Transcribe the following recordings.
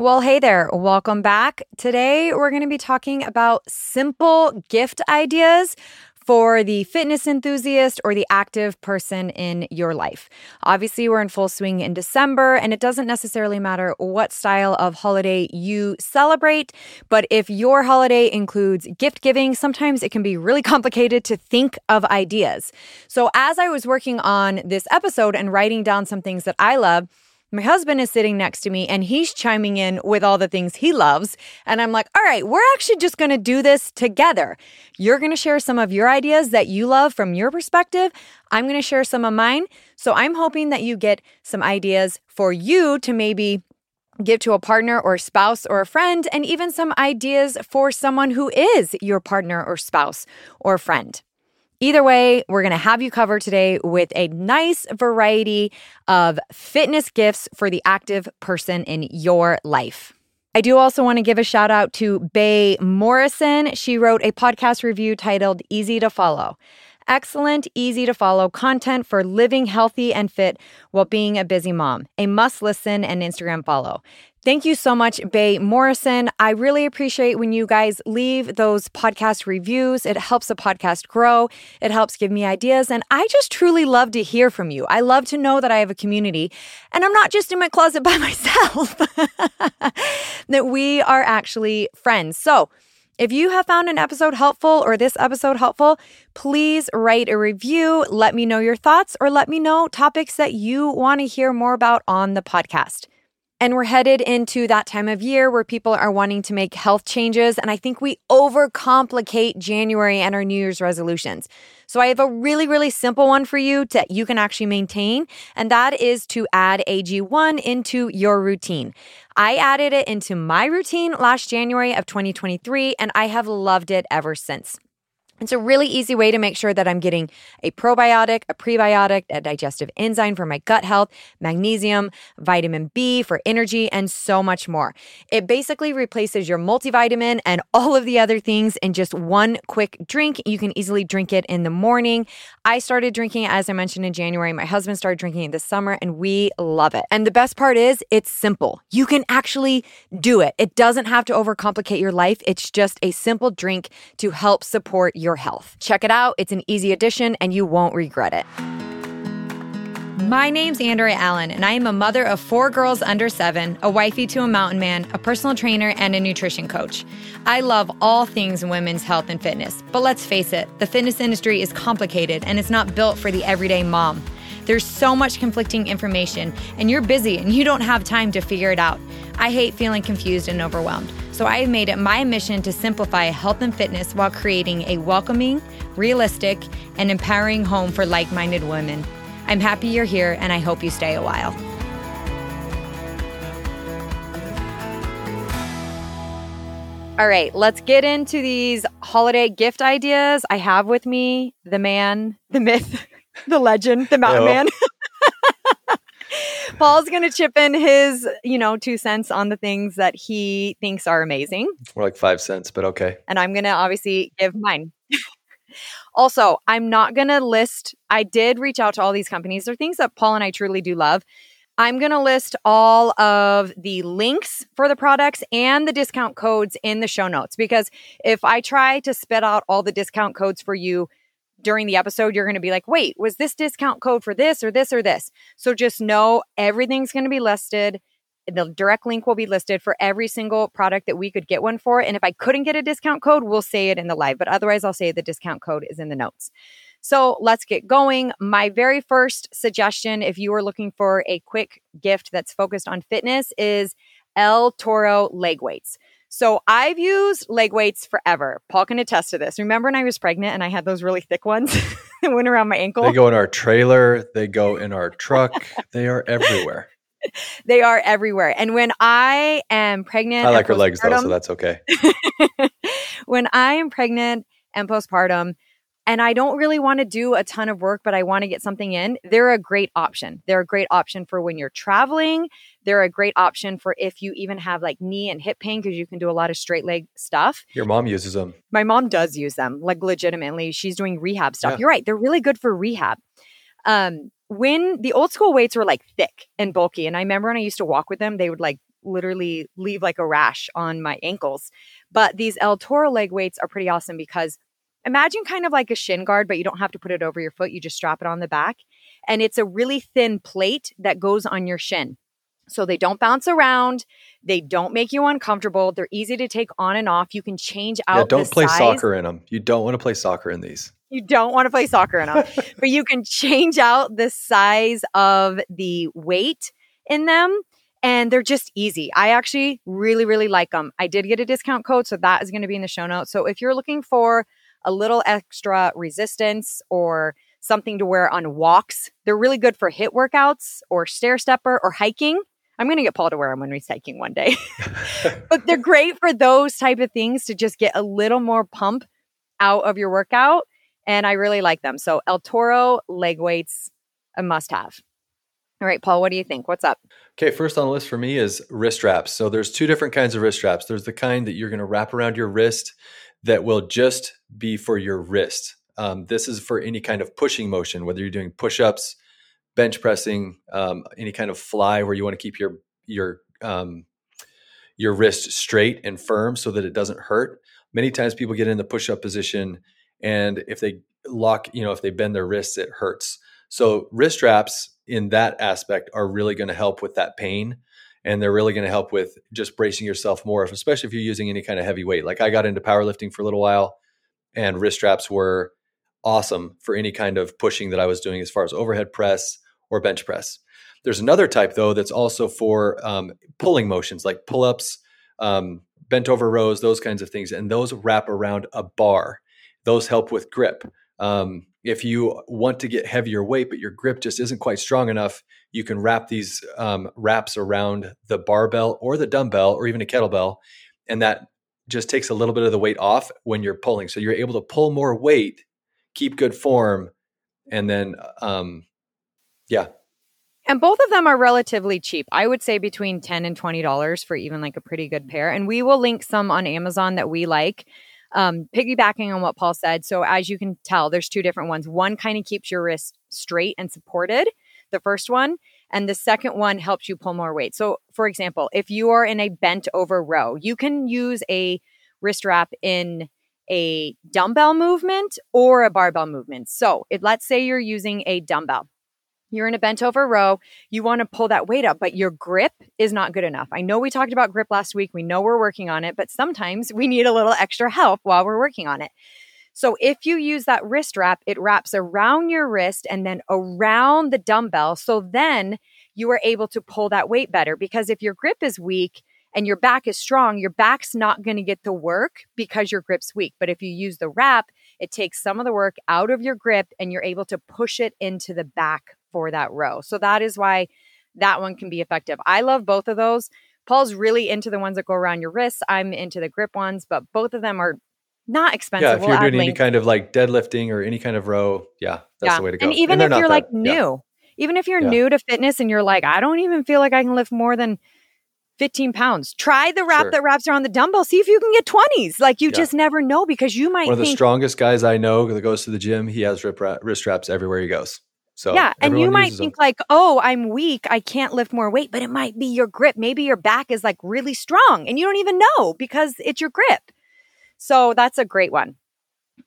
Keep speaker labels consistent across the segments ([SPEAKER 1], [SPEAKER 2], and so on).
[SPEAKER 1] Well, hey there. Welcome back. Today, we're going to be talking about simple gift ideas for the fitness enthusiast or the active person in your life. Obviously, we're in full swing in December, and it doesn't necessarily matter what style of holiday you celebrate. But if your holiday includes gift giving, sometimes it can be really complicated to think of ideas. So, as I was working on this episode and writing down some things that I love, my husband is sitting next to me and he's chiming in with all the things he loves. And I'm like, all right, we're actually just going to do this together. You're going to share some of your ideas that you love from your perspective. I'm going to share some of mine. So I'm hoping that you get some ideas for you to maybe give to a partner or spouse or a friend, and even some ideas for someone who is your partner or spouse or friend. Either way, we're going to have you covered today with a nice variety of fitness gifts for the active person in your life. I do also want to give a shout out to Bay Morrison. She wrote a podcast review titled Easy to Follow. Excellent, easy to follow content for living healthy and fit while being a busy mom. A must listen and Instagram follow. Thank you so much, Bay Morrison. I really appreciate when you guys leave those podcast reviews. It helps the podcast grow, it helps give me ideas. And I just truly love to hear from you. I love to know that I have a community and I'm not just in my closet by myself, that we are actually friends. So, if you have found an episode helpful or this episode helpful, please write a review. Let me know your thoughts or let me know topics that you want to hear more about on the podcast. And we're headed into that time of year where people are wanting to make health changes. And I think we overcomplicate January and our New Year's resolutions. So I have a really, really simple one for you that you can actually maintain. And that is to add AG1 into your routine. I added it into my routine last January of 2023, and I have loved it ever since. It's a really easy way to make sure that I'm getting a probiotic, a prebiotic, a digestive enzyme for my gut health, magnesium, vitamin B for energy, and so much more. It basically replaces your multivitamin and all of the other things in just one quick drink. You can easily drink it in the morning. I started drinking it, as I mentioned, in January. My husband started drinking it this summer, and we love it. And the best part is, it's simple. You can actually do it. It doesn't have to overcomplicate your life. It's just a simple drink to help support your your health. Check it out. It's an easy addition and you won't regret it. My name's Andrea Allen, and I am a mother of four girls under seven, a wifey to a mountain man, a personal trainer, and a nutrition coach. I love all things women's health and fitness, but let's face it, the fitness industry is complicated and it's not built for the everyday mom. There's so much conflicting information, and you're busy and you don't have time to figure it out. I hate feeling confused and overwhelmed. So I have made it my mission to simplify health and fitness while creating a welcoming, realistic, and empowering home for like minded women. I'm happy you're here and I hope you stay a while. All right, let's get into these holiday gift ideas. I have with me the man, the myth, the legend, the mountain man. Paul's going to chip in his, you know, two cents on the things that he thinks are amazing.
[SPEAKER 2] More like five cents, but okay.
[SPEAKER 1] And I'm going to obviously give mine. also, I'm not going to list, I did reach out to all these companies. They're things that Paul and I truly do love. I'm going to list all of the links for the products and the discount codes in the show notes because if I try to spit out all the discount codes for you, during the episode, you're going to be like, wait, was this discount code for this or this or this? So just know everything's going to be listed. The direct link will be listed for every single product that we could get one for. And if I couldn't get a discount code, we'll say it in the live. But otherwise, I'll say the discount code is in the notes. So let's get going. My very first suggestion, if you are looking for a quick gift that's focused on fitness, is El Toro leg weights. So I've used leg weights forever. Paul can attest to this. Remember when I was pregnant and I had those really thick ones that went around my ankle?
[SPEAKER 2] They go in our trailer, they go in our truck, they are everywhere.
[SPEAKER 1] they are everywhere. And when I am pregnant,
[SPEAKER 2] I like her legs though, so that's okay.
[SPEAKER 1] when I am pregnant and postpartum, and I don't really want to do a ton of work, but I want to get something in, they're a great option. They're a great option for when you're traveling. They're a great option for if you even have like knee and hip pain because you can do a lot of straight leg stuff.
[SPEAKER 2] Your mom uses them.
[SPEAKER 1] My mom does use them, like legitimately. She's doing rehab stuff. Yeah. You're right. They're really good for rehab. Um, when the old school weights were like thick and bulky, and I remember when I used to walk with them, they would like literally leave like a rash on my ankles. But these El Toro leg weights are pretty awesome because imagine kind of like a shin guard, but you don't have to put it over your foot. You just strap it on the back. And it's a really thin plate that goes on your shin. So they don't bounce around. They don't make you uncomfortable. They're easy to take on and off. You can change out.
[SPEAKER 2] Yeah, don't play
[SPEAKER 1] size.
[SPEAKER 2] soccer in them. You don't want to play soccer in these.
[SPEAKER 1] You don't want to play soccer in them, but you can change out the size of the weight in them and they're just easy. I actually really, really like them. I did get a discount code, so that is going to be in the show notes. So if you're looking for a little extra resistance or something to wear on walks, they're really good for HIIT workouts or stair stepper or hiking. I'm going to get Paul to wear them when he's hiking one day. but they're great for those type of things to just get a little more pump out of your workout. And I really like them. So El Toro leg weights, a must have. All right, Paul, what do you think? What's up?
[SPEAKER 2] Okay, first on the list for me is wrist wraps. So there's two different kinds of wrist wraps. There's the kind that you're going to wrap around your wrist that will just be for your wrist. Um, this is for any kind of pushing motion, whether you're doing push-ups, bench pressing, um, any kind of fly where you want to keep your your um, your wrist straight and firm so that it doesn't hurt. Many times people get in the push-up position, and if they lock, you know, if they bend their wrists, it hurts. So wrist wraps in that aspect are really going to help with that pain and they're really going to help with just bracing yourself more especially if you're using any kind of heavy weight. Like i got into powerlifting for a little while and wrist straps were awesome for any kind of pushing that i was doing as far as overhead press or bench press. There's another type though that's also for um, pulling motions like pull-ups um, bent over rows those kinds of things and those wrap around a bar. Those help with grip. Um, if you want to get heavier weight, but your grip just isn't quite strong enough, you can wrap these um, wraps around the barbell or the dumbbell or even a kettlebell. And that just takes a little bit of the weight off when you're pulling. So you're able to pull more weight, keep good form, and then, um, yeah.
[SPEAKER 1] And both of them are relatively cheap. I would say between 10 and $20 for even like a pretty good pair. And we will link some on Amazon that we like um, piggybacking on what Paul said, so as you can tell, there's two different ones. One kind of keeps your wrist straight and supported, the first one, and the second one helps you pull more weight. So, for example, if you are in a bent over row, you can use a wrist wrap in a dumbbell movement or a barbell movement. So, if, let's say you're using a dumbbell you're in a bent over row. You want to pull that weight up, but your grip is not good enough. I know we talked about grip last week. We know we're working on it, but sometimes we need a little extra help while we're working on it. So if you use that wrist wrap, it wraps around your wrist and then around the dumbbell. So then you are able to pull that weight better because if your grip is weak, and your back is strong, your back's not going to get the work because your grip's weak. But if you use the wrap, it takes some of the work out of your grip and you're able to push it into the back for that row. So that is why that one can be effective. I love both of those. Paul's really into the ones that go around your wrists. I'm into the grip ones, but both of them are not expensive.
[SPEAKER 2] Yeah, if we'll you're doing any kind of like deadlifting or any kind of row, yeah, that's yeah. the way to go.
[SPEAKER 1] And even and if you're like new, yeah. even if you're yeah. new to fitness and you're like, I don't even feel like I can lift more than 15 pounds. Try the wrap sure. that wraps around the dumbbell. See if you can get 20s. Like you just never know because you might.
[SPEAKER 2] One of
[SPEAKER 1] think,
[SPEAKER 2] the strongest guys I know that goes to the gym, he has wrist wraps everywhere he goes. So
[SPEAKER 1] yeah, and you might think them. like, oh, I'm weak, I can't lift more weight, but it might be your grip. Maybe your back is like really strong, and you don't even know because it's your grip. So that's a great one.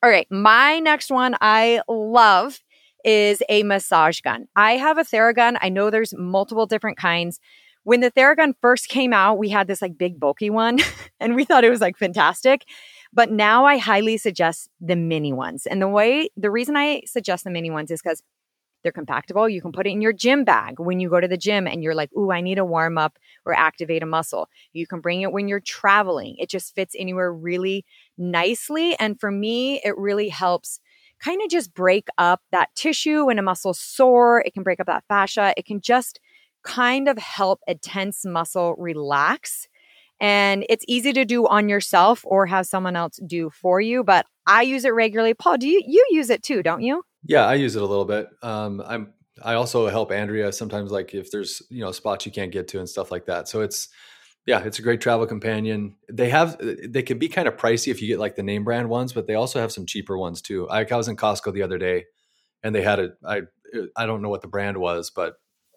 [SPEAKER 1] All right, my next one I love is a massage gun. I have a Theragun. I know there's multiple different kinds. When the Theragun first came out, we had this like big bulky one, and we thought it was like fantastic. But now I highly suggest the mini ones. And the way, the reason I suggest the mini ones is because they're compactable. You can put it in your gym bag when you go to the gym and you're like, ooh, I need to warm up or activate a muscle. You can bring it when you're traveling. It just fits anywhere really nicely. And for me, it really helps kind of just break up that tissue when a muscle sore. It can break up that fascia. It can just kind of help a tense muscle relax. And it's easy to do on yourself or have someone else do for you, but I use it regularly. Paul, do you you use it too, don't you?
[SPEAKER 2] Yeah, I use it a little bit. Um, I'm I also help Andrea sometimes, like if there's you know spots you can't get to and stuff like that. So it's yeah, it's a great travel companion. They have they can be kind of pricey if you get like the name brand ones, but they also have some cheaper ones too. I, I was in Costco the other day, and they had a I I don't know what the brand was, but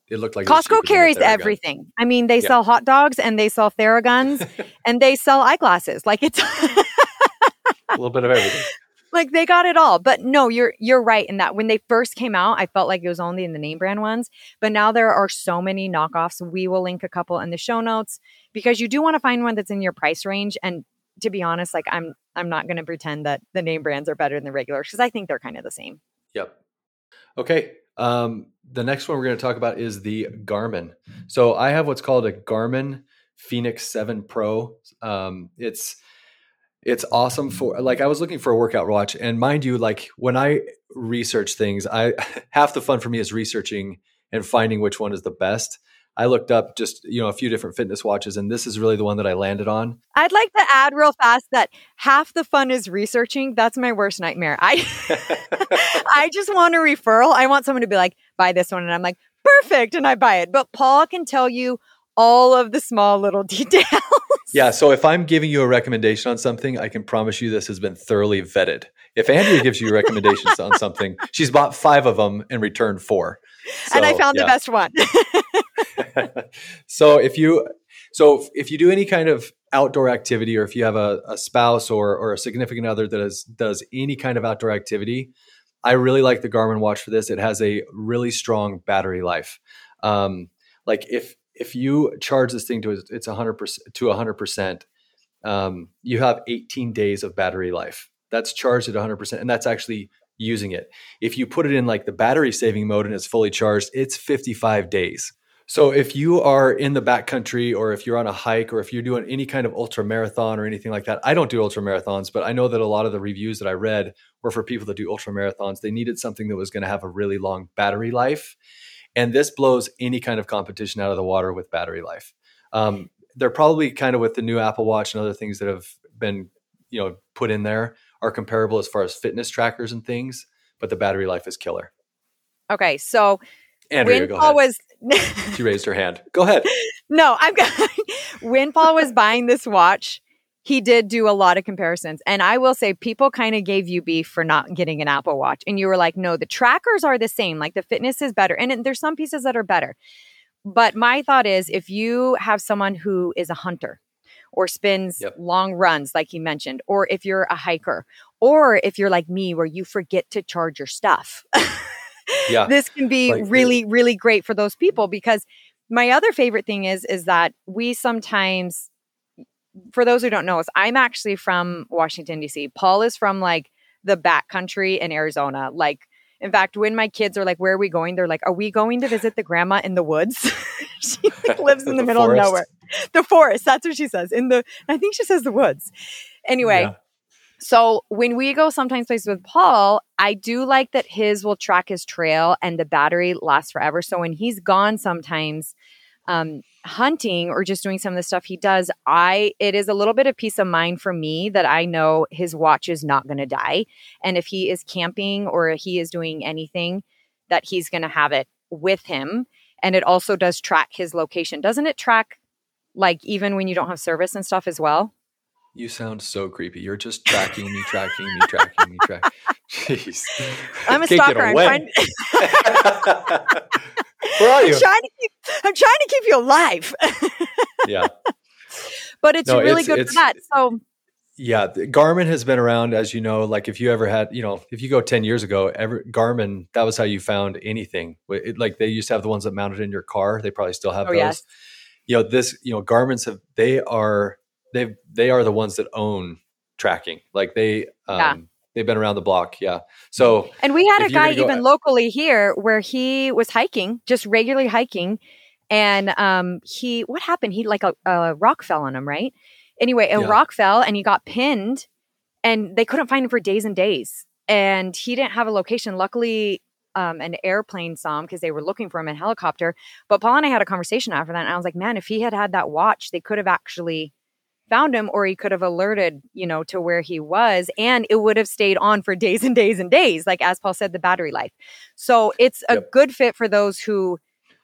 [SPEAKER 2] it looked like
[SPEAKER 1] Costco carries everything. I mean, they
[SPEAKER 2] Yeah.
[SPEAKER 1] sell hot dogs and they sell Theraguns and they sell eyeglasses. Like it's
[SPEAKER 2] A little bit of everything.
[SPEAKER 1] Like they got it all. But no, you're you're right in that when they first came out, I felt like it was only in the name brand ones. But now there are so many knockoffs. We will link a couple in the show notes because you do want to find one that's in your price range. And to be honest, like I'm I'm not going to pretend that the name brands are better than the regulars because I think they're kind of the same.
[SPEAKER 2] Yep. Okay. Um, the next one we're going to talk about is the Garmin. So I have what's called a Garmin Fenix 7 Pro. Um, it's it's awesome for like I was looking for a workout watch, and mind you, like when I research things, I half the fun for me is researching and finding which one is the best. I looked up just you know a few different fitness watches, and this is really the one that I landed on.
[SPEAKER 1] I'd like to add real fast that half the fun is researching. That's my worst nightmare. I I just want a referral. I want someone to be like, buy this one. And I'm like, perfect. And I buy it. But Paul can tell you all of the small little details.
[SPEAKER 2] Yeah. So if I'm giving you a recommendation on something, I can promise you this has been thoroughly vetted. If Andrea gives you recommendations on something, she's bought five of them and returned four.
[SPEAKER 1] and I
[SPEAKER 2] So,
[SPEAKER 1] found the best one.
[SPEAKER 2] so if you so if you do any kind of outdoor activity or if you have a, a spouse or or a significant other that is, does any kind of outdoor activity i really like the garmin watch for this it has a really strong battery life um, like if if you charge this thing to its- its 100% to 100% um, you have 18 days of battery life that's charged at 100% and that's actually using it if you put it in like the battery saving mode and it's fully charged it's 55 days so if you are in the backcountry or if you're on a hike or if you're doing any kind of ultra marathon or anything like that, I don't do ultra marathons, but I know that a lot of the reviews that I read were for people that do ultra marathons. They needed something that was going to have a really long battery life. And this blows any kind of competition out of the water with battery life. Um, they're probably kind of with the new Apple Watch and other things that have been, you know, put in there are comparable as far as fitness trackers and things, but the battery life is killer.
[SPEAKER 1] okay. So
[SPEAKER 2] Andrea, ahead.
[SPEAKER 1] was
[SPEAKER 2] she raised her hand. Go ahead.
[SPEAKER 1] No, I'm going. when Paul was buying this watch, he did do a lot of comparisons. And I will say, people kind of gave you beef for not getting an Apple Watch. And you were like, no, the trackers are the same. Like the fitness is better. And there's some pieces that are better. But my thought is if you have someone who is a hunter or spins
[SPEAKER 2] Yep.
[SPEAKER 1] long runs, like he mentioned, or if you're a hiker, or if you're like me, where you forget to charge your stuff.
[SPEAKER 2] Yeah.
[SPEAKER 1] this can be
[SPEAKER 2] Like
[SPEAKER 1] really really great for those people because my other favorite thing is is that we sometimes for those who don't know us i'm actually from washington d.c paul is from like the back country in arizona like in fact when my kids are like where are we going they're like are we going to visit the grandma in the woods she like, lives in the,
[SPEAKER 2] The
[SPEAKER 1] middle
[SPEAKER 2] forest?
[SPEAKER 1] of nowhere the forest that's what she says in the i think she says the woods anyway
[SPEAKER 2] Yeah.
[SPEAKER 1] so when we go sometimes places with Paul, I do like that his will track his trail and the battery lasts forever. So when he's gone sometimes um, hunting or just doing some of the stuff he does, I it is a little bit of peace of mind for me that I know his watch is not going to die. And if he is camping or he is doing anything, that he's going to have it with him. And it also does track his location. Doesn't it track like even when you don't have service and stuff as well?
[SPEAKER 2] You sound so creepy. You're just tracking me, tracking me, tracking me, tracking. Jeez.
[SPEAKER 1] I'm a
[SPEAKER 2] Can't
[SPEAKER 1] stalker. I'm trying,
[SPEAKER 2] Where are you?
[SPEAKER 1] I'm trying to keep I'm trying to keep you alive.
[SPEAKER 2] yeah.
[SPEAKER 1] but it's
[SPEAKER 2] No,
[SPEAKER 1] really
[SPEAKER 2] it's-
[SPEAKER 1] good
[SPEAKER 2] it's-
[SPEAKER 1] for that. So
[SPEAKER 2] Yeah. Garmin has been around, as you know, like if you ever had, you know, if you go 10 years ago, every, Garmin, that was how you found anything. It- like they used to have the ones that mounted in your car. They probably still have
[SPEAKER 1] Oh,
[SPEAKER 2] those.
[SPEAKER 1] yes.
[SPEAKER 2] You know, this, you know, Garmin's have, they are, they they are the ones that own tracking. Like they, um,
[SPEAKER 1] Yeah.
[SPEAKER 2] They've been around the block. Yeah. So
[SPEAKER 1] and we had a guy
[SPEAKER 2] go-
[SPEAKER 1] even locally here where he was hiking, just regularly hiking, and um he what happened? He like a, a rock fell on him, right? Anyway, a
[SPEAKER 2] Yeah.
[SPEAKER 1] rock fell and he got pinned and they couldn't find him for days and days. And he didn't have a location. Luckily, um, an airplane saw him because they were looking for him in helicopter. But Paul and I had a conversation after that, and I was like, man, if he had had that watch, they could have actually found him or he could have alerted, you know, to where he was and it would have stayed on for days and days and days, like as Paul said, the battery life. So it's a
[SPEAKER 2] Yep.
[SPEAKER 1] good fit for those who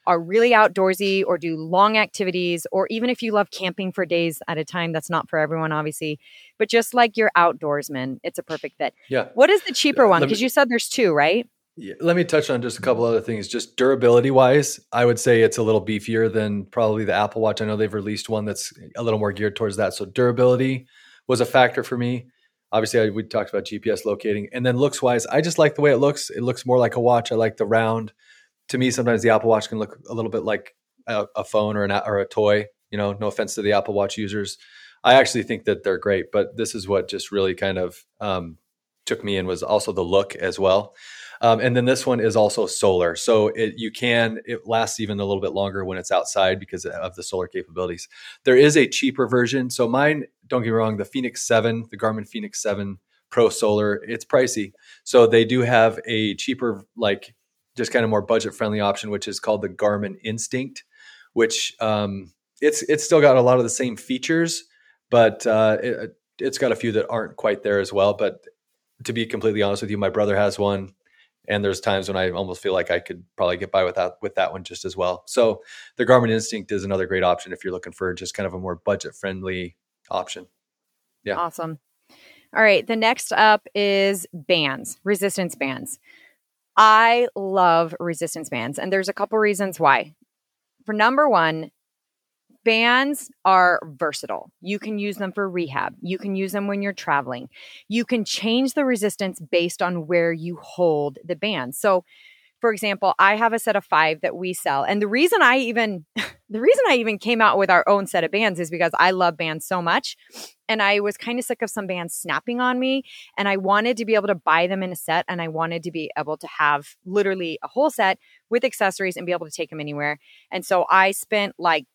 [SPEAKER 1] are really outdoorsy or do long activities, or even if you love camping for days at a time, that's not for everyone, obviously. But just like your outdoorsman, it's a perfect fit.
[SPEAKER 2] yeah.
[SPEAKER 1] What is the cheaper one? Because you said there's two, right?
[SPEAKER 2] Yeah, let me touch on just a couple other things. Just durability wise, I would say it's a little beefier than probably the Apple Watch. I know they've released one that's a little more geared towards that. So durability was a factor for me. Obviously, I, we talked about GPS locating, and then looks wise, I just like the way it looks. It looks more like a watch. I like the round. To me, sometimes the Apple Watch can look a little bit like a, a phone or an or a toy. You know, no offense to the Apple Watch users. I actually think that they're great, but this is what just really kind of um, took me in was also the look as well. Um, and then this one is also solar, so it you can it lasts even a little bit longer when it's outside because of the solar capabilities. There is a cheaper version. So mine, don't get me wrong, the Fenix Seven, the Garmin Fenix Seven Pro Solar, it's pricey. So they do have a cheaper, like just kind of more budget friendly option, which is called the Garmin Instinct, which um, it's it's still got a lot of the same features, but uh, it, it's got a few that aren't quite there as well. But to be completely honest with you, my brother has one and there's times when I almost feel like I could probably get by without with that one just as well. So the Garmin Instinct is another great option if you're looking for just kind of a more budget friendly option.
[SPEAKER 1] Yeah. Awesome. All right, the next up is bands, resistance bands. I love resistance bands and there's a couple reasons why. For number 1, bands are versatile. You can use them for rehab. You can use them when you're traveling. You can change the resistance based on where you hold the band. So, for example, I have a set of 5 that we sell. And the reason I even the reason I even came out with our own set of bands is because I love bands so much and I was kind of sick of some bands snapping on me and I wanted to be able to buy them in a set and I wanted to be able to have literally a whole set with accessories and be able to take them anywhere. And so I spent like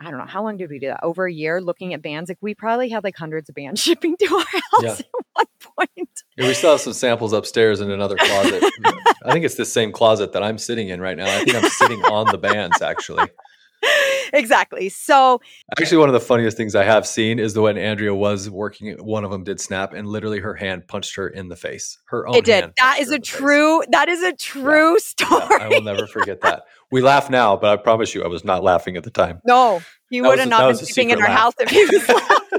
[SPEAKER 1] I don't know how long did we do that? Over a year looking at bands. Like we probably had like hundreds of bands shipping to our house yeah. at one point.
[SPEAKER 2] Yeah, we still have some samples upstairs in another closet. I think it's the same closet that I'm sitting in right now. I think I'm sitting on the bands actually.
[SPEAKER 1] Exactly. So
[SPEAKER 2] actually, one of the funniest things I have seen is the when Andrea was working. One of them did snap, and literally her hand punched her in the face. Her own.
[SPEAKER 1] It did. That is a true. Face. That is a true yeah. story. Yeah,
[SPEAKER 2] I will never forget that. We laugh now, but I promise you, I was not laughing at the time.
[SPEAKER 1] No, he would have not been sleeping in our laugh. house if he was.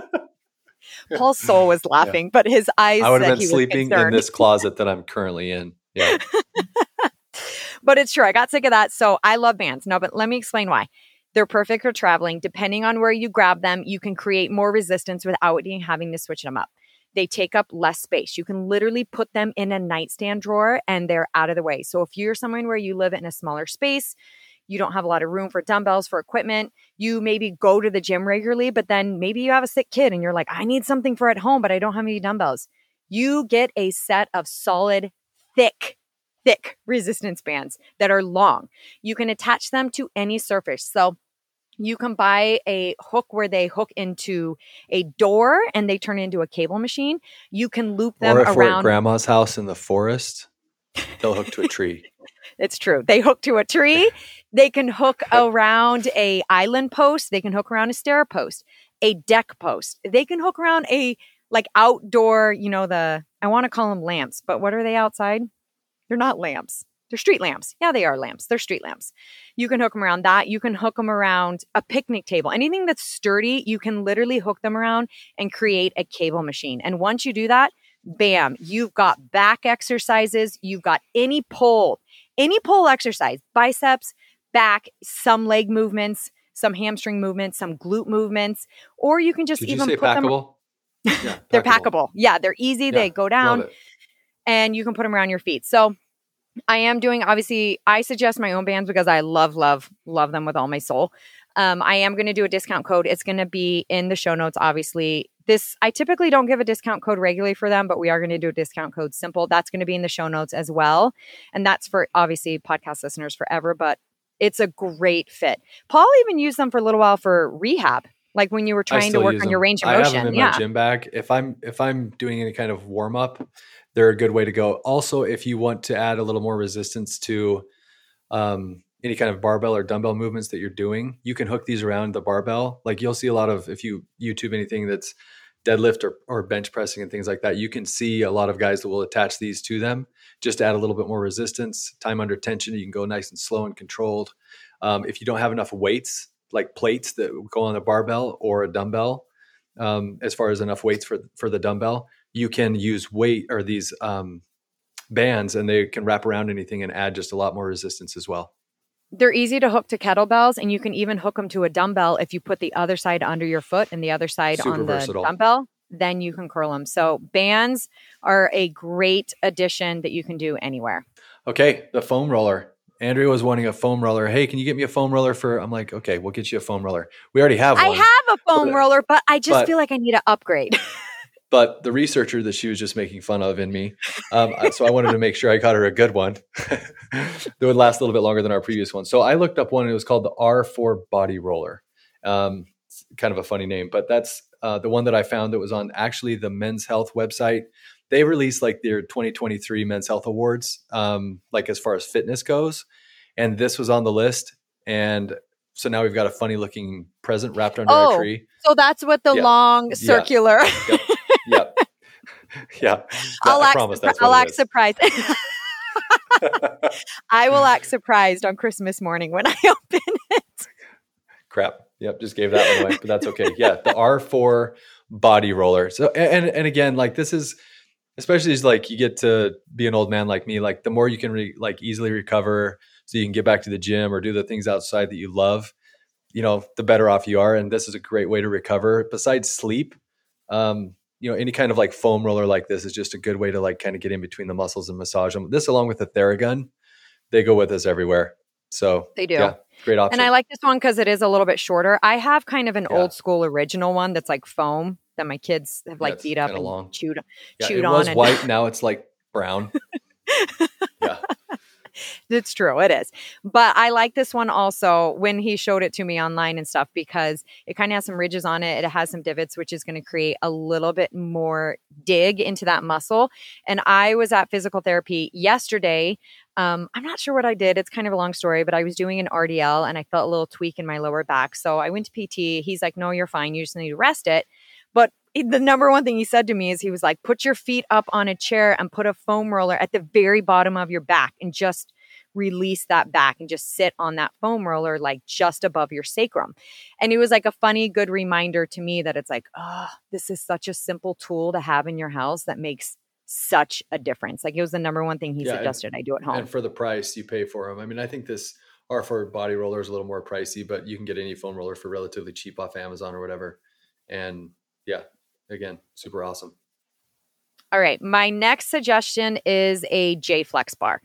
[SPEAKER 1] Paul's soul was laughing, yeah. but his eyes.
[SPEAKER 2] I would have been sleeping in this closet that I'm currently in. Yeah.
[SPEAKER 1] but it's true. I got sick of that. So I love bands. No, but let me explain why. They're perfect for traveling. Depending on where you grab them, you can create more resistance without having to switch them up. They take up less space. You can literally put them in a nightstand drawer and they're out of the way. So if you're someone where you live in a smaller space, you don't have a lot of room for dumbbells, for equipment, you maybe go to the gym regularly, but then maybe you have a sick kid and you're like, I need something for at home, but I don't have any dumbbells. You get a set of solid, thick, thick resistance bands that are long. You can attach them to any surface. So you can buy a hook where they hook into a door and they turn into a cable machine. You can loop them
[SPEAKER 2] or if
[SPEAKER 1] around.
[SPEAKER 2] We're at grandma's house in the forest, they'll hook to a tree.
[SPEAKER 1] it's true. They hook to a tree. They can hook around a island post. They can hook around a stair post, a deck post. They can hook around a like outdoor, you know, the I want to call them lamps, but what are they outside? They're not lamps. They're street lamps. Yeah, they are lamps. They're street lamps. You can hook them around that. You can hook them around a picnic table. Anything that's sturdy, you can literally hook them around and create a cable machine. And once you do that, bam, you've got back exercises. You've got any pull, any pull exercise, biceps, back, some leg movements, some hamstring movements, some glute movements, or you can just
[SPEAKER 2] Did
[SPEAKER 1] even
[SPEAKER 2] put
[SPEAKER 1] packable? them. Yeah, they're packable. Yeah, they're easy. Yeah, they go down and you can put them around your feet. So I am doing obviously I suggest my own bands because I love love love them with all my soul. Um, I am going to do a discount code. It's going to be in the show notes obviously. This I typically don't give a discount code regularly for them, but we are going to do a discount code simple. That's going to be in the show notes as well. And that's for obviously podcast listeners forever, but it's a great fit. Paul even used them for a little while for rehab like when you were trying to work on your range of motion.
[SPEAKER 2] I have them in
[SPEAKER 1] yeah.
[SPEAKER 2] my gym bag. If I'm if I'm doing any kind of warm up, they're a good way to go. Also, if you want to add a little more resistance to um, any kind of barbell or dumbbell movements that you're doing, you can hook these around the barbell. Like you'll see a lot of if you YouTube anything that's deadlift or, or bench pressing and things like that, you can see a lot of guys that will attach these to them just to add a little bit more resistance. Time under tension, you can go nice and slow and controlled. Um, if you don't have enough weights, like plates that go on a barbell or a dumbbell, um, as far as enough weights for for the dumbbell, you can use weight or these um, bands and they can wrap around anything and add just a lot more resistance as well.
[SPEAKER 1] They're easy to hook to kettlebells, and you can even hook them to a dumbbell if you put the other side under your foot and the other side
[SPEAKER 2] Super
[SPEAKER 1] on the
[SPEAKER 2] versatile.
[SPEAKER 1] dumbbell. Then you can curl them. So bands are a great addition that you can do anywhere.
[SPEAKER 2] Okay, the foam roller. Andrea was wanting a foam roller. Hey, can you get me a foam roller for? I'm like, okay, we'll get you a foam roller. We already have one.
[SPEAKER 1] I have a foam
[SPEAKER 2] But-
[SPEAKER 1] roller, but I just
[SPEAKER 2] but-
[SPEAKER 1] feel like I need to upgrade.
[SPEAKER 2] but the researcher that she was just making fun of in me. Um, so I wanted to make sure I got her a good one that would last a little bit longer than our previous one. So I looked up one. And it was called the R4 Body Roller. Um, it's kind of a funny name, but that's uh, the one that I found that was on actually the Men's Health website. They released like their 2023 Men's Health Awards, um, like as far as fitness goes, and this was on the list. And so now we've got a funny looking present wrapped under
[SPEAKER 1] Oh.
[SPEAKER 2] our tree.
[SPEAKER 1] so that's what the
[SPEAKER 2] Yeah.
[SPEAKER 1] long
[SPEAKER 2] Yeah.
[SPEAKER 1] circular.
[SPEAKER 2] Yep. yeah.
[SPEAKER 1] I'll act, surpri- I'll act surprised. I will act surprised on Christmas morning when I open it.
[SPEAKER 2] Crap. Yep, just gave that one away, but that's okay. Yeah, the R4 body roller. So and and again, like this is especially as like you get to be an old man like me, like the more you can re, like easily recover so you can get back to the gym or do the things outside that you love, you know, the better off you are and this is a great way to recover besides sleep. Um, you know, any kind of like foam roller like this is just a good way to like kind of get in between the muscles and massage them. This along with the Theragun, they go with us everywhere. So
[SPEAKER 1] They do.
[SPEAKER 2] Yeah, great option.
[SPEAKER 1] And I like this one because it is a little bit shorter. I have kind of an
[SPEAKER 2] Yeah.
[SPEAKER 1] old school original one that's like foam that my kids have like
[SPEAKER 2] it's
[SPEAKER 1] beat up and
[SPEAKER 2] long.
[SPEAKER 1] chewed
[SPEAKER 2] yeah,
[SPEAKER 1] chewed
[SPEAKER 2] it
[SPEAKER 1] on
[SPEAKER 2] was
[SPEAKER 1] and-
[SPEAKER 2] white, now it's like brown. yeah.
[SPEAKER 1] It's true, it is. But I like this one also when he showed it to me online and stuff because it kind of has some ridges on it. It has some divots, which is going to create a little bit more dig into that muscle. And I was at physical therapy yesterday. Um, I'm not sure what I did. It's kind of a long story, but I was doing an RDL and I felt a little tweak in my lower back. So I went to PT. He's like, no, you're fine. You just need to rest it. But the number one thing he said to me is he was like, put your feet up on a chair and put a foam roller at the very bottom of your back and just release that back and just sit on that foam roller like just above your sacrum. And it was like a funny, good reminder to me that it's like, oh, this is such a simple tool to have in your house that makes such a difference. Like it was the number one thing he
[SPEAKER 2] Yeah, and-
[SPEAKER 1] suggested I do at home.
[SPEAKER 2] And for the price you pay for them. I mean, I think this R4 body roller is a little more pricey, but you can get any foam roller for relatively cheap off Amazon or whatever. And yeah, again, super awesome.
[SPEAKER 1] All right. My next suggestion is a Jayflex bar.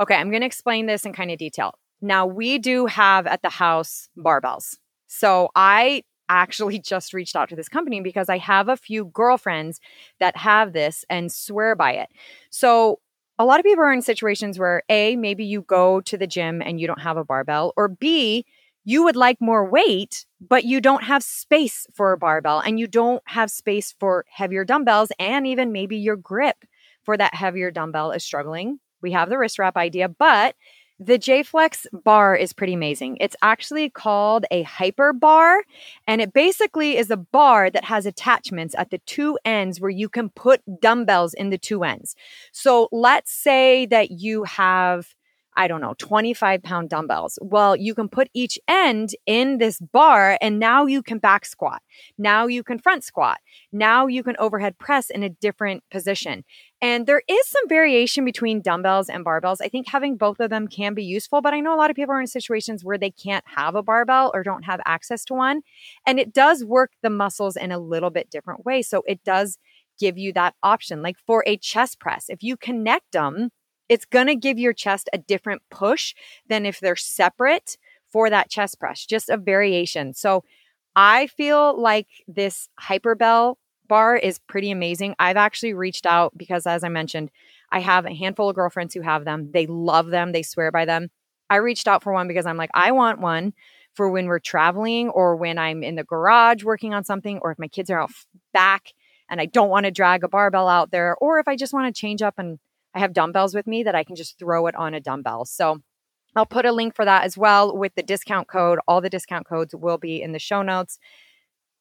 [SPEAKER 1] Okay. I'm going to explain this in kind of detail. Now, we do have at the house barbells. So I actually just reached out to this company because I have a few girlfriends that have this and swear by it. So a lot of people are in situations where A, maybe you go to the gym and you don't have a barbell, or B, you would like more weight, but you don't have space for a barbell and you don't have space for heavier dumbbells, and even maybe your grip for that heavier dumbbell is struggling. We have the wrist wrap idea, but the Jayflex bar is pretty amazing. It's actually called a hyper bar, and it basically is a bar that has attachments at the two ends where you can put dumbbells in the two ends. So let's say that you have I don't know, 25 pound dumbbells. Well, you can put each end in this bar and now you can back squat. Now you can front squat. Now you can overhead press in a different position. And there is some variation between dumbbells and barbells. I think having both of them can be useful, but I know a lot of people are in situations where they can't have a barbell or don't have access to one. And it does work the muscles in a little bit different way. So it does give you that option. Like for a chest press, if you connect them, it's going to give your chest a different push than if they're separate for that chest press, just a variation. So I feel like this Hyperbell bar is pretty amazing. I've actually reached out because, as I mentioned, I have a handful of girlfriends who have them. They love them, they swear by them. I reached out for one because I'm like, I want one for when we're traveling or when I'm in the garage working on something, or if my kids are out back and I don't want to drag a barbell out there, or if I just want to change up and I have dumbbells with me that I can just throw it on a dumbbell. So I'll put a link for that as well with the discount code. All the discount codes will be in the show notes.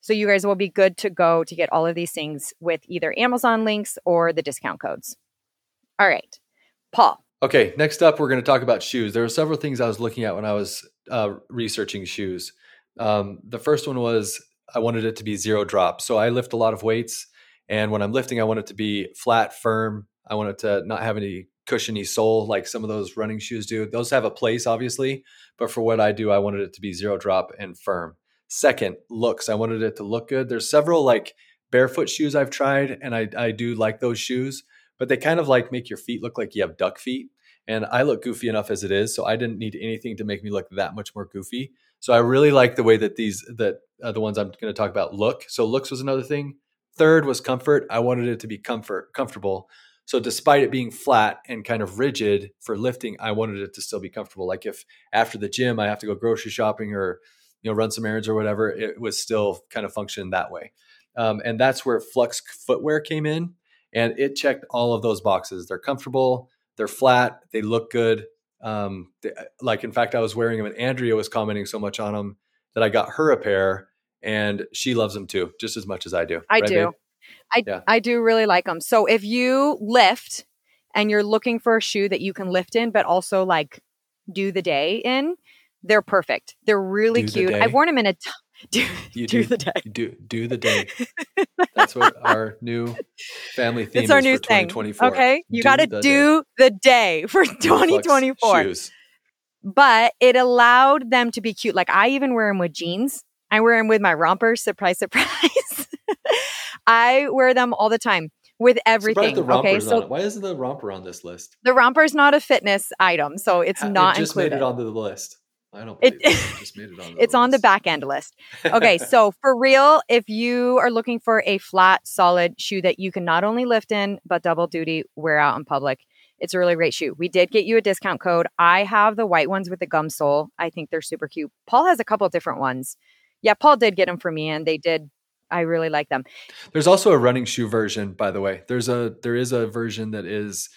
[SPEAKER 1] So you guys will be good to go to get all of these things with either Amazon links or the discount codes. All right. Paul.
[SPEAKER 2] Okay, next up, we're going to talk about shoes. There are several things I was looking at when I was uh, researching shoes. Um, the first one was I wanted it to be zero drop. So I lift a lot of weights, and when I'm lifting, I want it to be flat, firm. I want it to not have any cushiony sole like some of those running shoes do. Those have a place, obviously, but for what I do, I wanted it to be zero drop and firm. Second, looks. I wanted it to look good. There's several like barefoot shoes I've tried, and I, I do like those shoes, but they kind of like make your feet look like you have duck feet. And I look goofy enough as it is, so I didn't need anything to make me look that much more goofy. So I really like the way that these that uh, the ones I'm going to talk about look. So looks was another thing. Third was comfort. I wanted it to be comfort comfortable. So despite it being flat and kind of rigid for lifting, I wanted it to still be comfortable. Like if after the gym I have to go grocery shopping or you know run some errands or whatever, it was still kind of function that way. Um, and that's where Flux footwear came in, and it checked all of those boxes. They're comfortable, they're flat, they look good. Um, they, like in fact, I was wearing them, and Andrea was commenting so much on them that I got her a pair, and she loves them too, just as much as I do.
[SPEAKER 1] I right, do. Babe? I yeah. I do really like them. So if you lift and you're looking for a shoe that you can lift in, but also like do the day in, they're perfect. They're really do cute. I've worn them in a. T- do,
[SPEAKER 2] you do, do the day. Do do the day. That's what our new family theme it's our new thing.
[SPEAKER 1] Okay, you got to do the day for 2024. Shoes. But it allowed them to be cute. Like I even wear them with jeans. I wear them with my rompers. Surprise, surprise. I wear them all the time with everything. okay,
[SPEAKER 2] so why isn't the romper on this list?
[SPEAKER 1] The romper is not a fitness item, so it's not
[SPEAKER 2] it just
[SPEAKER 1] included.
[SPEAKER 2] made it onto the list. I don't it, it. just made it on.
[SPEAKER 1] it's
[SPEAKER 2] list.
[SPEAKER 1] on the back end list. Okay, so for real, if you are looking for a flat, solid shoe that you can not only lift in but double duty wear out in public, it's a really great shoe. We did get you a discount code. I have the white ones with the gum sole. I think they're super cute. Paul has a couple different ones. Yeah, Paul did get them for me, and they did I really like them.
[SPEAKER 2] There's also a running shoe version, by the way. There's a there is a version that is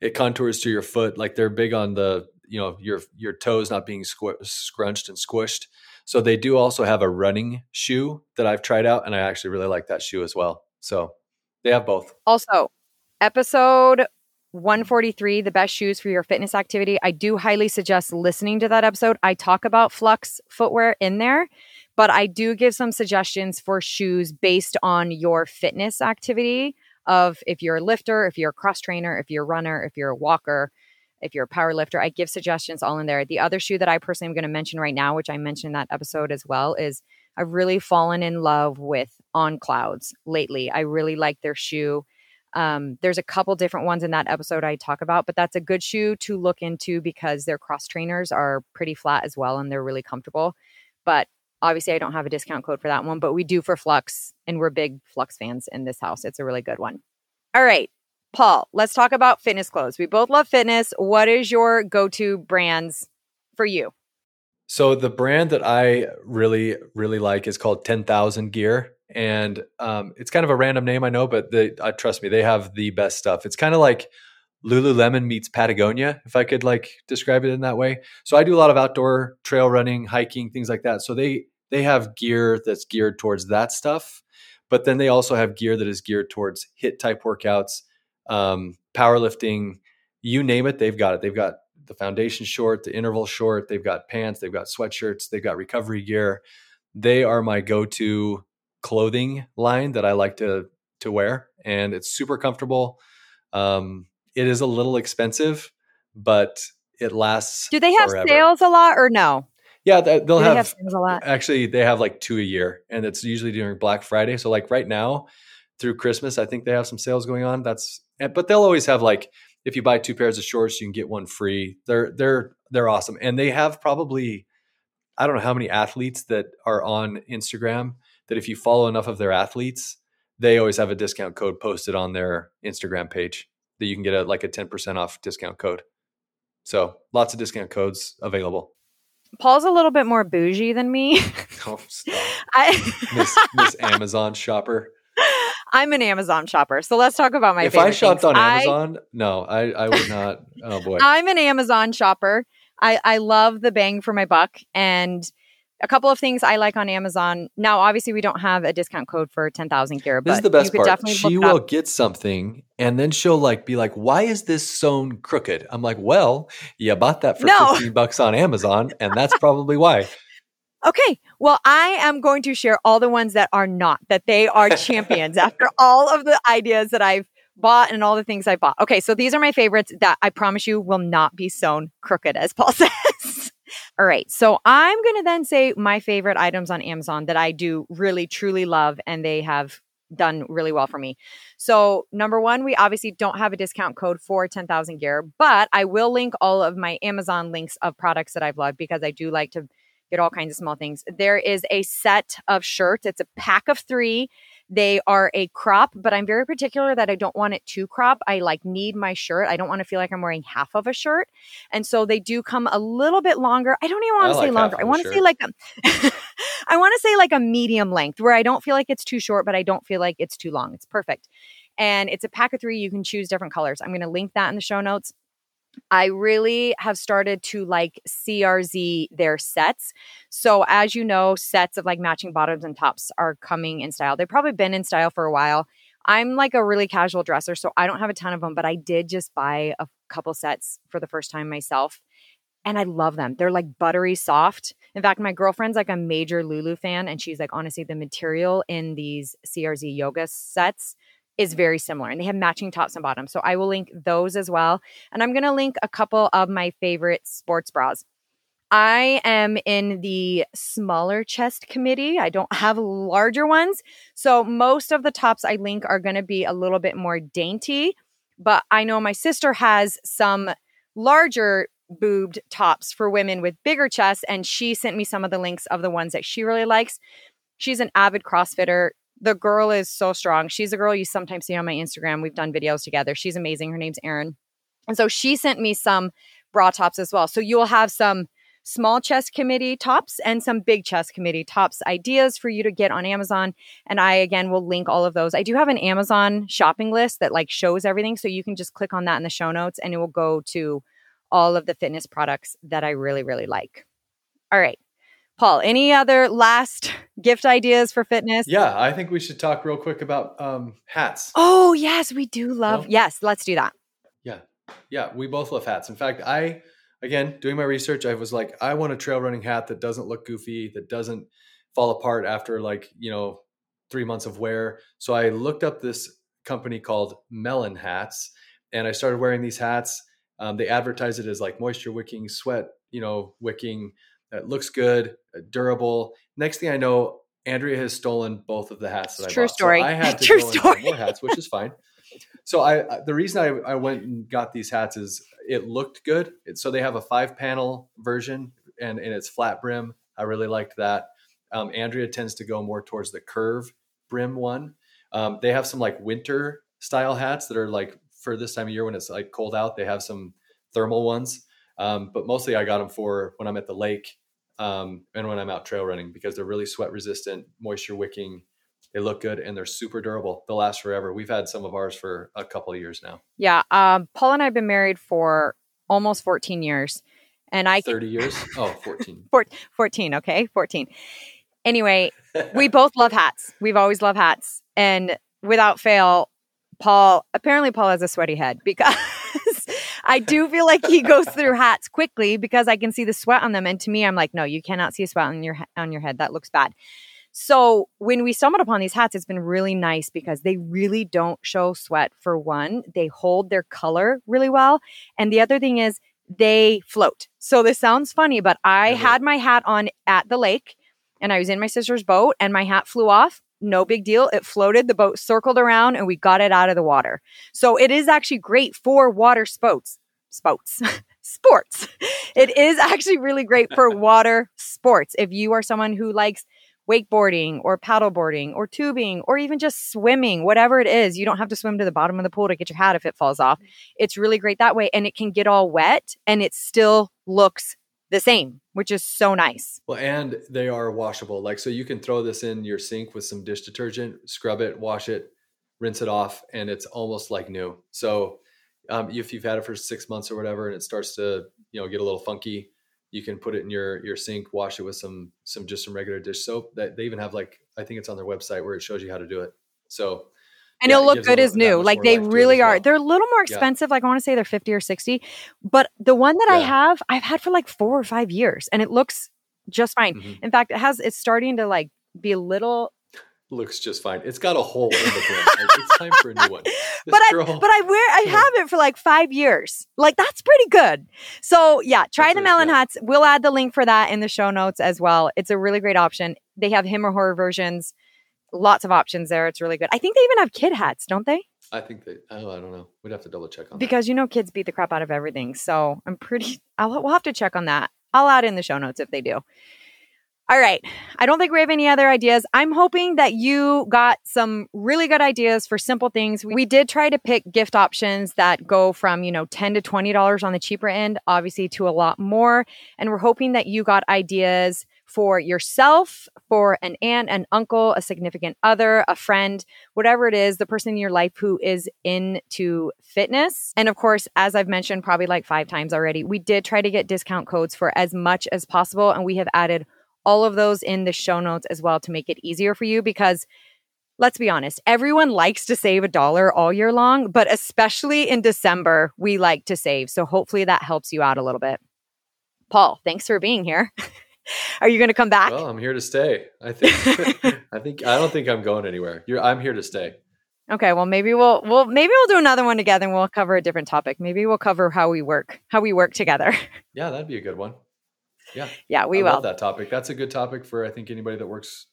[SPEAKER 2] it contours to your foot. Like they're big on the you know your your toes not being squ- scrunched and squished. So they do also have a running shoe that I've tried out, and I actually really like that shoe as well. So they have both.
[SPEAKER 1] Also, episode 143 the best shoes for your fitness activity i do highly suggest listening to that episode i talk about flux footwear in there but I do give some suggestions for shoes based on your fitness activity of if you're a lifter, if you're a cross trainer, if you're a runner, if you're a walker, if you're a power lifter. I give suggestions all in there. The other shoe that I personally am going to mention right now, which I mentioned in that episode as well, is I've really fallen in love with On Clouds lately. I really like their shoe. Um, there's a couple different ones in that episode I talk about, but that's a good shoe to look into because their cross trainers are pretty flat as well and they're really comfortable. But Obviously, I don't have a discount code for that one, but we do for Flux, and we're big Flux fans in this house. It's a really good one. All right, Paul, let's talk about fitness clothes. We both love fitness. What is your go to brands for you?
[SPEAKER 2] So, the brand that I really, really like is called 10,000 Gear. And um, it's kind of a random name, I know, but uh, trust me, they have the best stuff. It's kind of like Lululemon meets Patagonia, if I could like describe it in that way. So I do a lot of outdoor trail running, hiking, things like that. So they they have gear that's geared towards that stuff, but then they also have gear that is geared towards HIIT type workouts, um, powerlifting, you name it, they've got it. They've got the foundation short, the interval short, they've got pants, they've got sweatshirts, they've got recovery gear. They are my go-to clothing line that I like to to wear, and it's super comfortable. Um, it is a little expensive, but it lasts.
[SPEAKER 1] Do they have forever. sales a lot or no?
[SPEAKER 2] Yeah, they'll have, have a lot. Actually, they have like two a year, and it's usually during Black Friday. So like right now, through Christmas, I think they have some sales going on. That's eh, but they'll always have like if you buy two pairs of shorts, you can get one free. They're they're they're awesome, and they have probably I don't know how many athletes that are on Instagram that if you follow enough of their athletes, they always have a discount code posted on their Instagram page that you can get a like a ten percent off discount code. So lots of discount codes available.
[SPEAKER 1] Paul's a little bit more bougie than me.
[SPEAKER 2] oh, stop. I Miss, Miss Amazon shopper.
[SPEAKER 1] I'm an Amazon shopper, so let's talk about my.
[SPEAKER 2] If
[SPEAKER 1] I
[SPEAKER 2] shopped
[SPEAKER 1] things.
[SPEAKER 2] on Amazon, I, no, I, I would not. Oh boy,
[SPEAKER 1] I'm an Amazon shopper. I I love the bang for my buck, and a couple of things I like on Amazon. Now, obviously, we don't have a discount code for 10,000 gear, but
[SPEAKER 2] this is the best part. She will get something and then she'll like be like, why is this sewn crooked? I'm like, well, you bought that for no. 15 bucks on Amazon and that's probably why.
[SPEAKER 1] Okay. Well, I am going to share all the ones that are not, that they are champions after all of the ideas that I've bought and all the things I bought. Okay, so these are my favorites that I promise you will not be sewn crooked, as Paul says. All right, so I'm going to then say my favorite items on Amazon that I do really, truly love, and they have done really well for me. So, number one, we obviously don't have a discount code for 10,000 gear, but I will link all of my Amazon links of products that I've loved because I do like to get all kinds of small things. There is a set of shirts, it's a pack of three. They are a crop, but I'm very particular that I don't want it too crop. I like need my shirt. I don't want to feel like I'm wearing half of a shirt. And so they do come a little bit longer. I don't even want to say longer. I want to say like a I want to say like a medium length where I don't feel like it's too short, but I don't feel like it's too long. It's perfect. And it's a pack of three. You can choose different colors. I'm going to link that in the show notes. I really have started to like CRZ their sets. So, as you know, sets of like matching bottoms and tops are coming in style. They've probably been in style for a while. I'm like a really casual dresser, so I don't have a ton of them, but I did just buy a couple sets for the first time myself. And I love them. They're like buttery soft. In fact, my girlfriend's like a major Lulu fan, and she's like, honestly, the material in these CRZ yoga sets is very similar and they have matching tops and bottoms. So I will link those as well. And I'm going to link a couple of my favorite sports bras. I am in the smaller chest committee. I don't have larger ones. So most of the tops I link are going to be a little bit more dainty. But I know my sister has some larger boobed tops for women with bigger chests. And she sent me some of the links of the ones that she really likes. She's an avid CrossFitter the girl is so strong. She's a girl you sometimes see on my Instagram. We've done videos together. She's amazing. Her name's Erin. And so she sent me some bra tops as well. So you'll have some small chest committee tops and some big chest committee tops ideas for you to get on Amazon. And I again will link all of those. I do have an Amazon shopping list that like shows everything. So you can just click on that in the show notes and it will go to all of the fitness products that I really, really like. All right. Paul, any other last gift ideas for fitness?
[SPEAKER 2] Yeah, I think we should talk real quick about um, hats.
[SPEAKER 1] Oh, yes, we do love. No? Yes, let's do that.
[SPEAKER 2] Yeah. Yeah, we both love hats. In fact, I, again, doing my research, I was like, I want a trail running hat that doesn't look goofy, that doesn't fall apart after like, you know, three months of wear. So I looked up this company called Melin Hats and I started wearing these hats. Um, they advertise it as like moisture wicking, sweat, you know, wicking it looks good, uh, durable. Next thing I know, Andrea has stolen both of the hats that I
[SPEAKER 1] True
[SPEAKER 2] bought.
[SPEAKER 1] story.
[SPEAKER 2] So I had to
[SPEAKER 1] True
[SPEAKER 2] go
[SPEAKER 1] story.
[SPEAKER 2] more hats, which is fine. So I the reason I, I went and got these hats is it looked good. It, so they have a five panel version and, and it's flat brim. I really liked that. Um, Andrea tends to go more towards the curve brim one. Um, they have some like winter style hats that are like for this time of year when it's like cold out. They have some thermal ones, um, but mostly I got them for when I'm at the lake um, and when I'm out trail running because they're really sweat resistant, moisture wicking. They look good and they're super durable. They'll last forever. We've had some of ours for a couple of years now.
[SPEAKER 1] Yeah. Um, Paul and I have been married for almost 14 years. And I
[SPEAKER 2] 30 years? Oh, 14.
[SPEAKER 1] 14. Okay. 14. Anyway, we both love hats. We've always loved hats. And without fail, Paul, apparently Paul has a sweaty head because I do feel like he goes through hats quickly because I can see the sweat on them. And to me, I'm like, no, you cannot see a sweat on your on your head. That looks bad. So when we stumbled upon these hats, it's been really nice because they really don't show sweat. For one, they hold their color really well, and the other thing is they float. So this sounds funny, but I mm-hmm. had my hat on at the lake, and I was in my sister's boat, and my hat flew off no big deal. It floated, the boat circled around, and we got it out of the water. So it is actually great for water sports. Sports. sports. It is actually really great for water sports. If you are someone who likes wakeboarding or paddleboarding or tubing or even just swimming, whatever it is, you don't have to swim to the bottom of the pool to get your hat if it falls off. Mm-hmm. It's really great that way. And it can get all wet and it still looks the same, which is so nice.
[SPEAKER 2] Well, and they are washable. Like, so you can throw this in your sink with some dish detergent, scrub it, wash it, rinse it off, and it's almost like new. So, um, if you've had it for six months or whatever, and it starts to, you know, get a little funky, you can put it in your your sink, wash it with some some just some regular dish soap. That they even have like I think it's on their website where it shows you how to do it. So
[SPEAKER 1] and yeah, it'll look good as new. Like they really are. Well. They're a little more expensive. Yeah. Like I want to say they're 50 or 60. But the one that yeah. I have, I've had for like four or five years and it looks just fine. Mm-hmm. In fact, it has it's starting to like be a little
[SPEAKER 2] looks just fine. It's got a hole in the brim. Like, it's time for a new one. This
[SPEAKER 1] but I but I wear I have it for like five years. Like that's pretty good. So yeah, try
[SPEAKER 2] That's
[SPEAKER 1] the Melin
[SPEAKER 2] yeah.
[SPEAKER 1] hats. We'll add the link for that in the show notes as well. It's a really great option. They have him or her versions. Lots of options there. It's really good. I think they even have kid hats, don't they?
[SPEAKER 2] I think they. Oh, I don't know. We'd have to double check on
[SPEAKER 1] Because you know kids beat the crap out of everything. So I'm pretty. I'll we'll have to check on that. I'll add in the show notes if they do. All right. I don't think we have any other ideas. I'm hoping that you got some really good ideas for simple things. We did try to pick gift options that go from, you know, 10 to $20 on the cheaper end, obviously to a lot more. And we're hoping that you got ideas for yourself, for an aunt, an uncle, a significant other, a friend, whatever it is, the person in your life who is into fitness. And of course, as I've mentioned probably like five times already, we did try to get discount codes for as much as possible. And we have added all of those in the show notes as well to make it easier for you because let's be honest, everyone likes to save a dollar all year long, but especially in December, we like to save. So hopefully that helps you out a little bit. Paul, thanks for being here. Are you going to come back?
[SPEAKER 2] Well, I'm here to stay. I think. I think. I don't think I'm going anywhere. You're. I'm here to stay.
[SPEAKER 1] Okay, well maybe we'll we'll maybe we'll do another one together and we'll cover a different topic. Maybe we'll cover how we work, how we work together.
[SPEAKER 2] Yeah, that'd be a good one. Yeah,
[SPEAKER 1] yeah, we
[SPEAKER 2] I
[SPEAKER 1] will.
[SPEAKER 2] love that topic. That's a good topic for I think anybody that works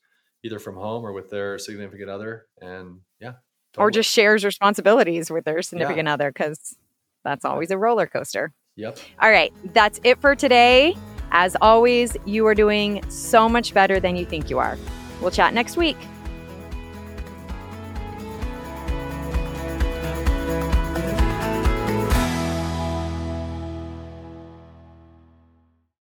[SPEAKER 2] either from home or with their significant other. And yeah,
[SPEAKER 1] Or just shares responsibilities with their significant other cuz that's always a roller coaster.
[SPEAKER 2] yep.
[SPEAKER 1] All right, that's it for today. As always, you are doing so much better than you think you are. We'll chat next week.